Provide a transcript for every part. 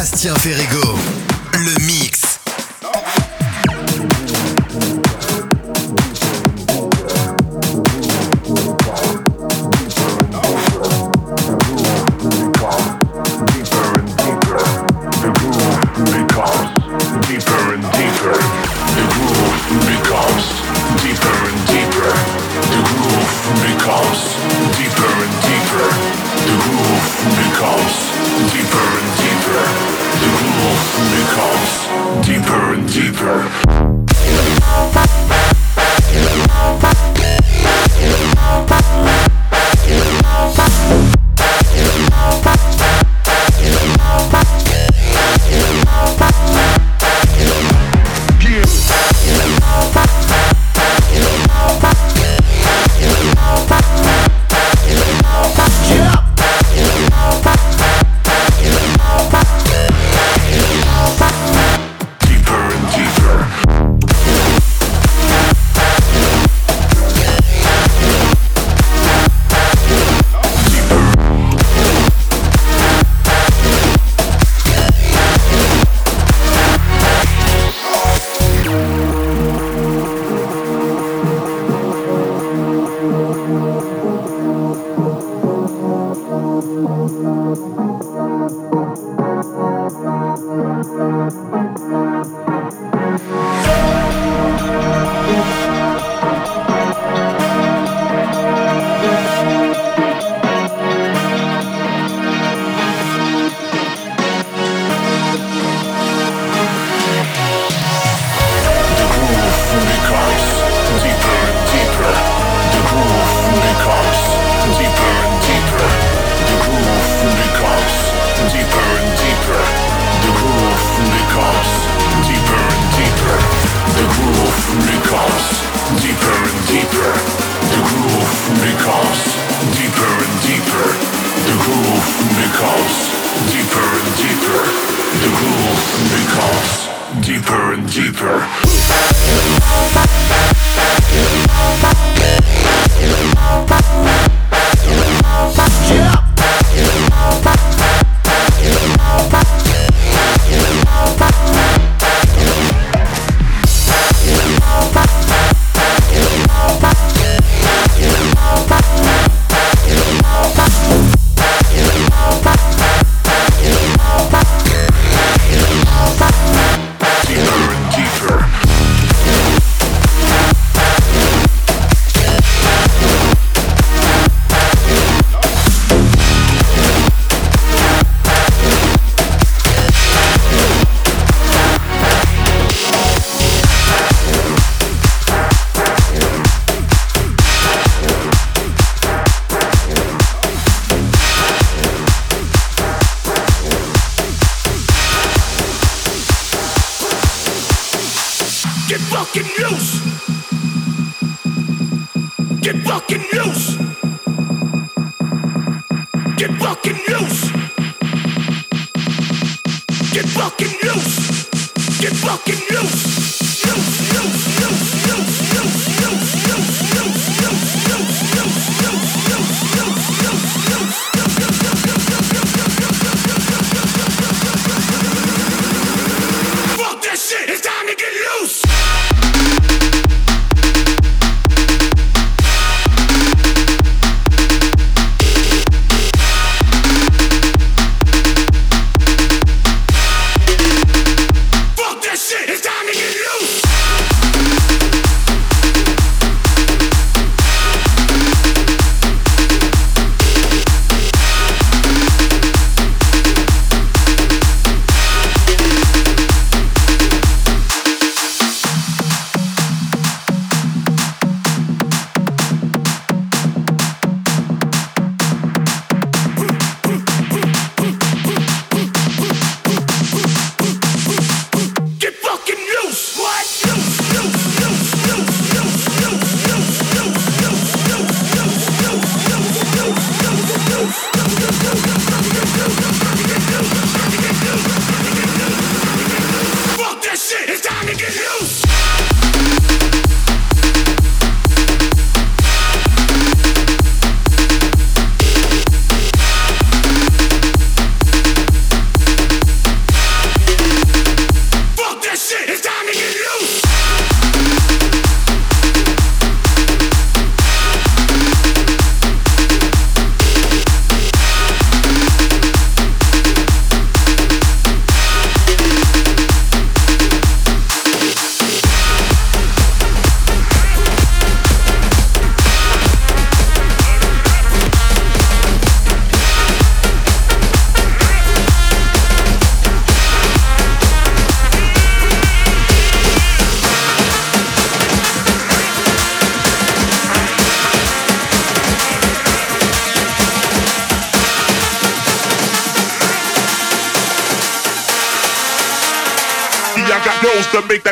Bastien Ferrego, le mix.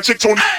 That make that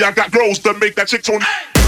I got girls that make that chick turn.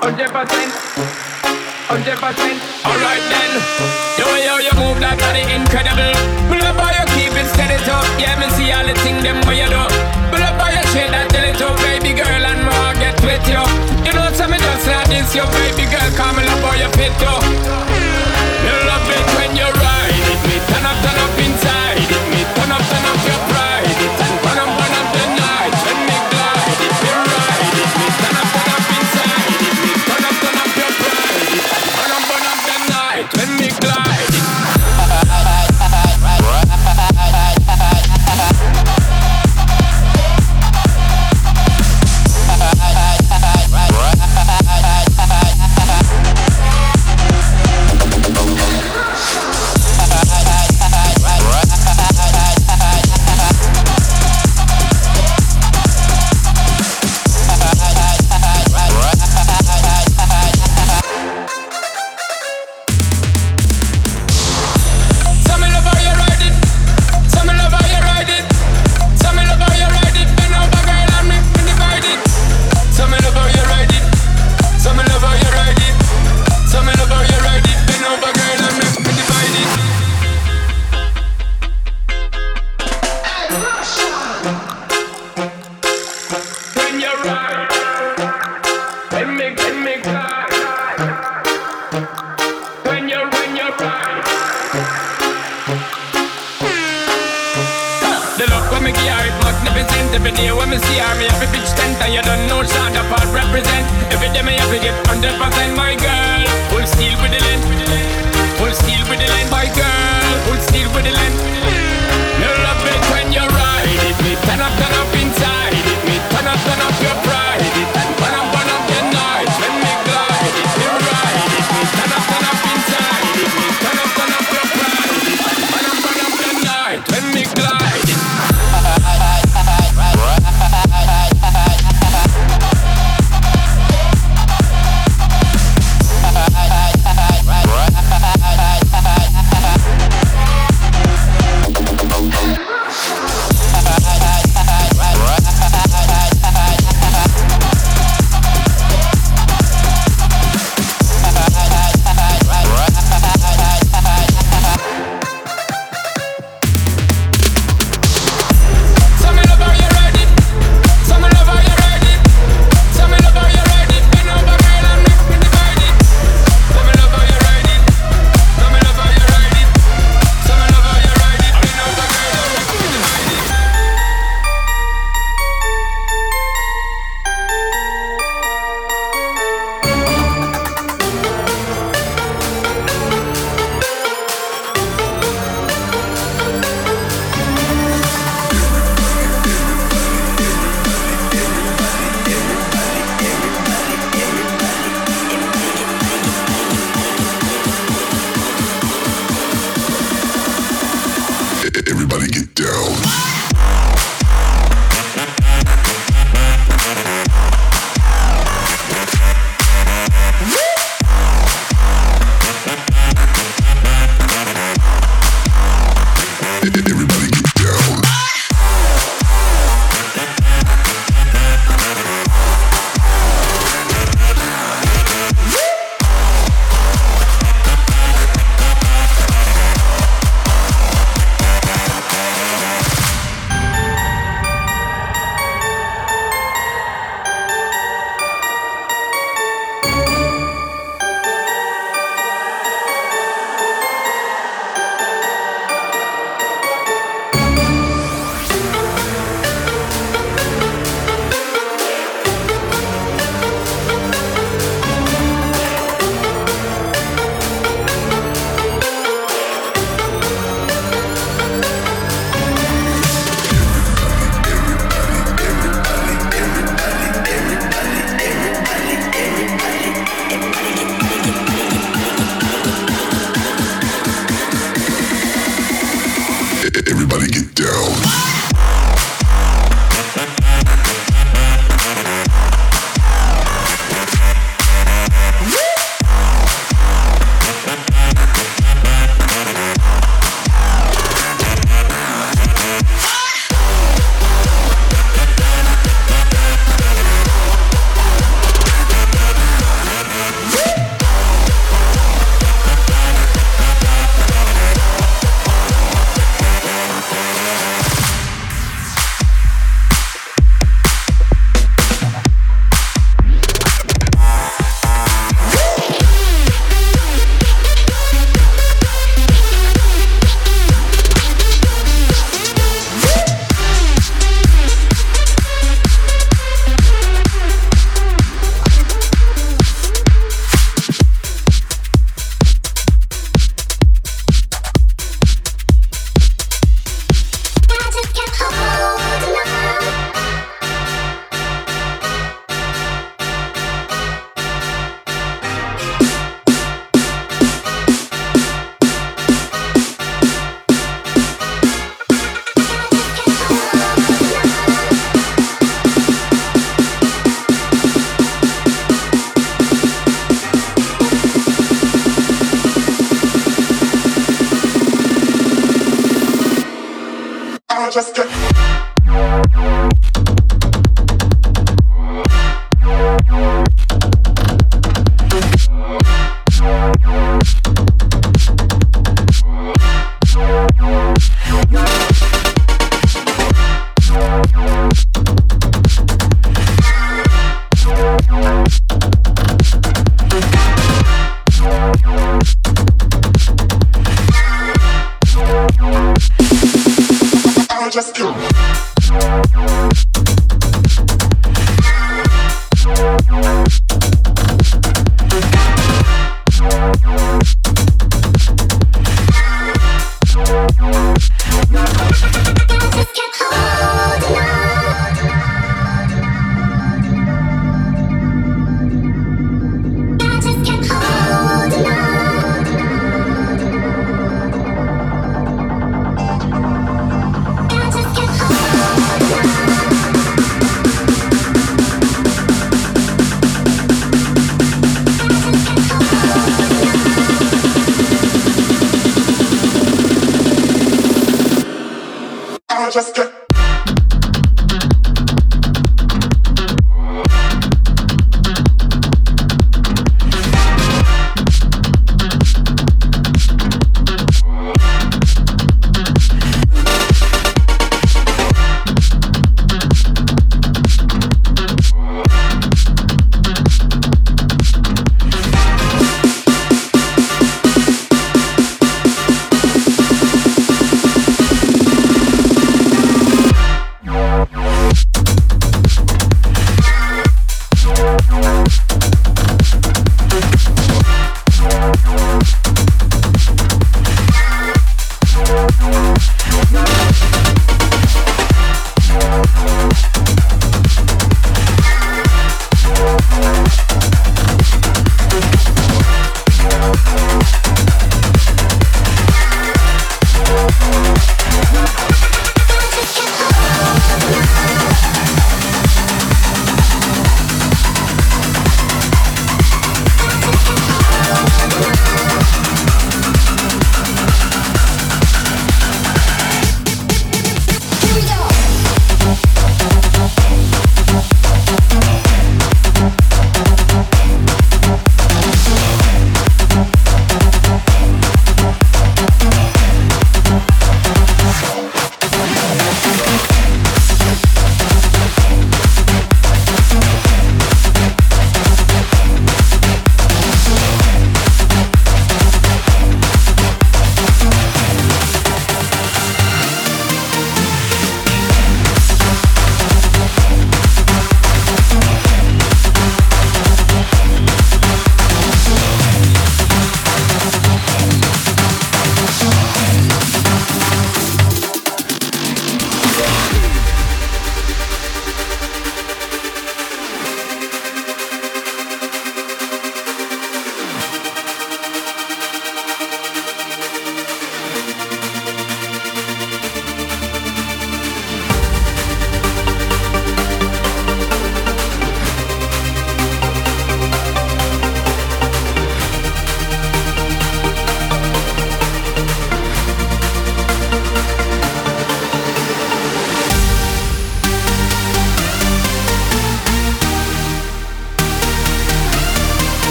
100%, 100%, alright then. The way how you move that body incredible. It. Yeah, me see all the them you do. It up, baby girl, and my heart you. Just like this, your baby girl, come and love. You love it when you ride it, me turn up, turn up inside.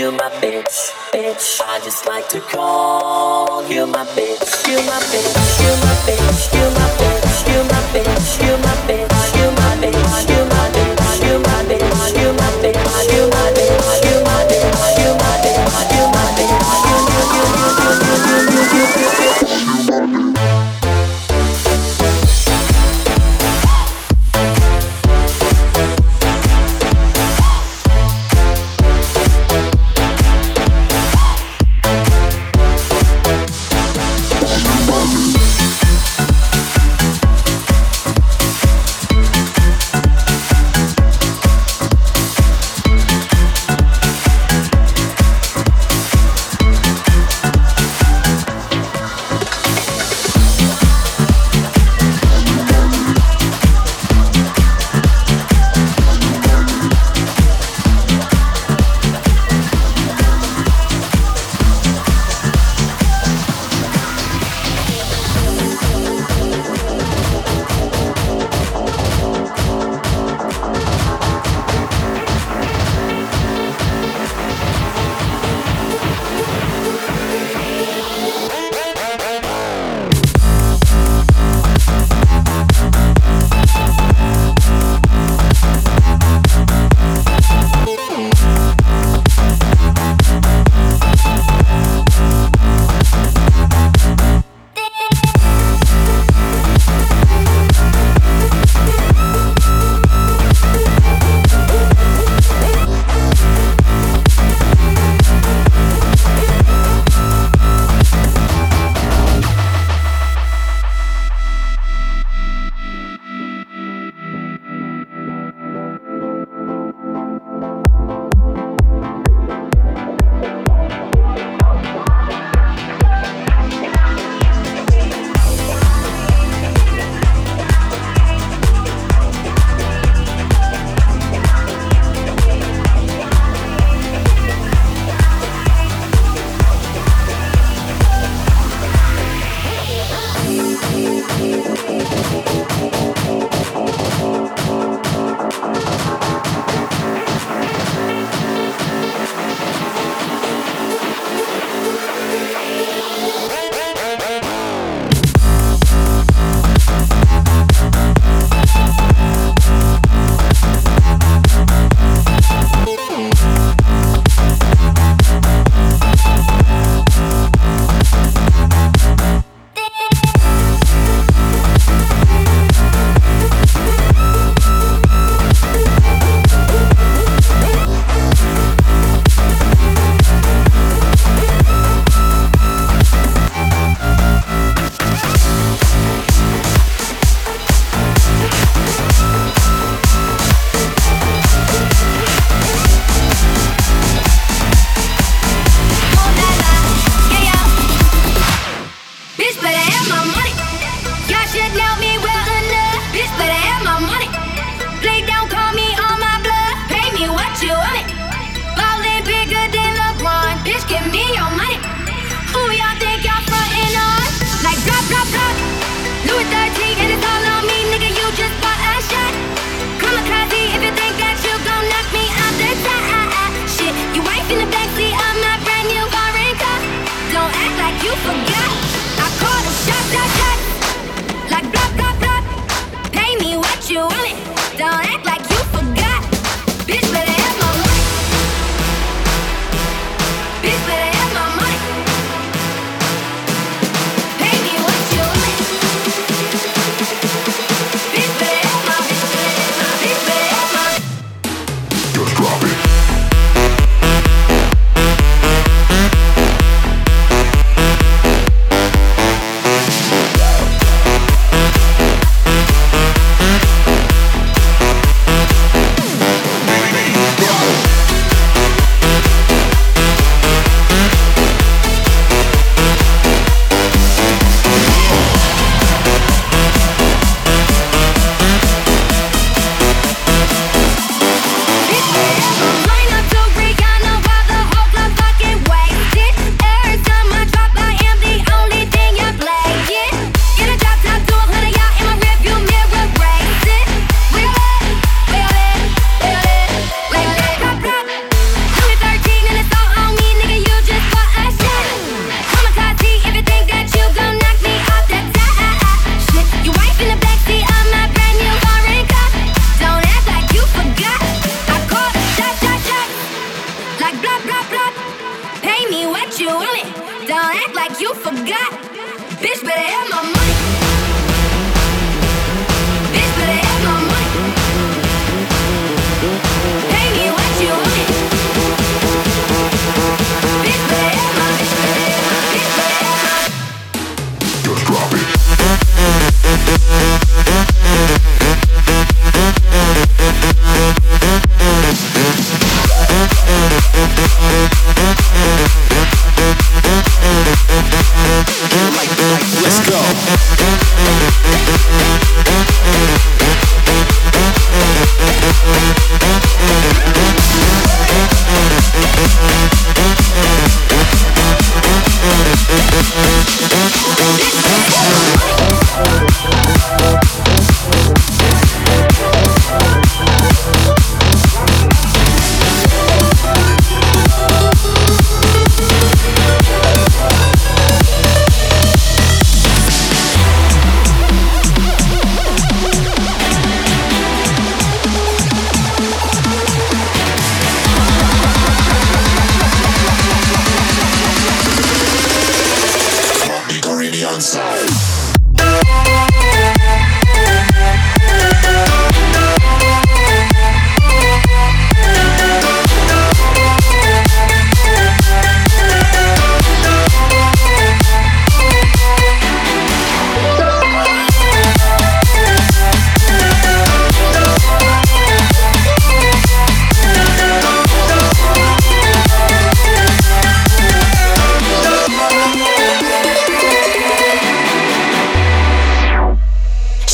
you my bitch, bitch. I just like to call you my bitch, you my bitch, you my bitch, you my bitch, you my bitch, you my bitch,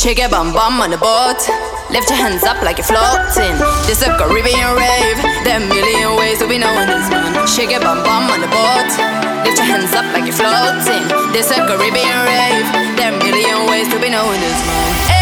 Shake your bum bum on the boat. Lift your hands up like you're floating. This a Caribbean rave. There are a million ways to be knowing this man. Shake your bum bum on the boat. Lift your hands up like you're floating. This a Caribbean rave. There are a million ways to be knowing this man.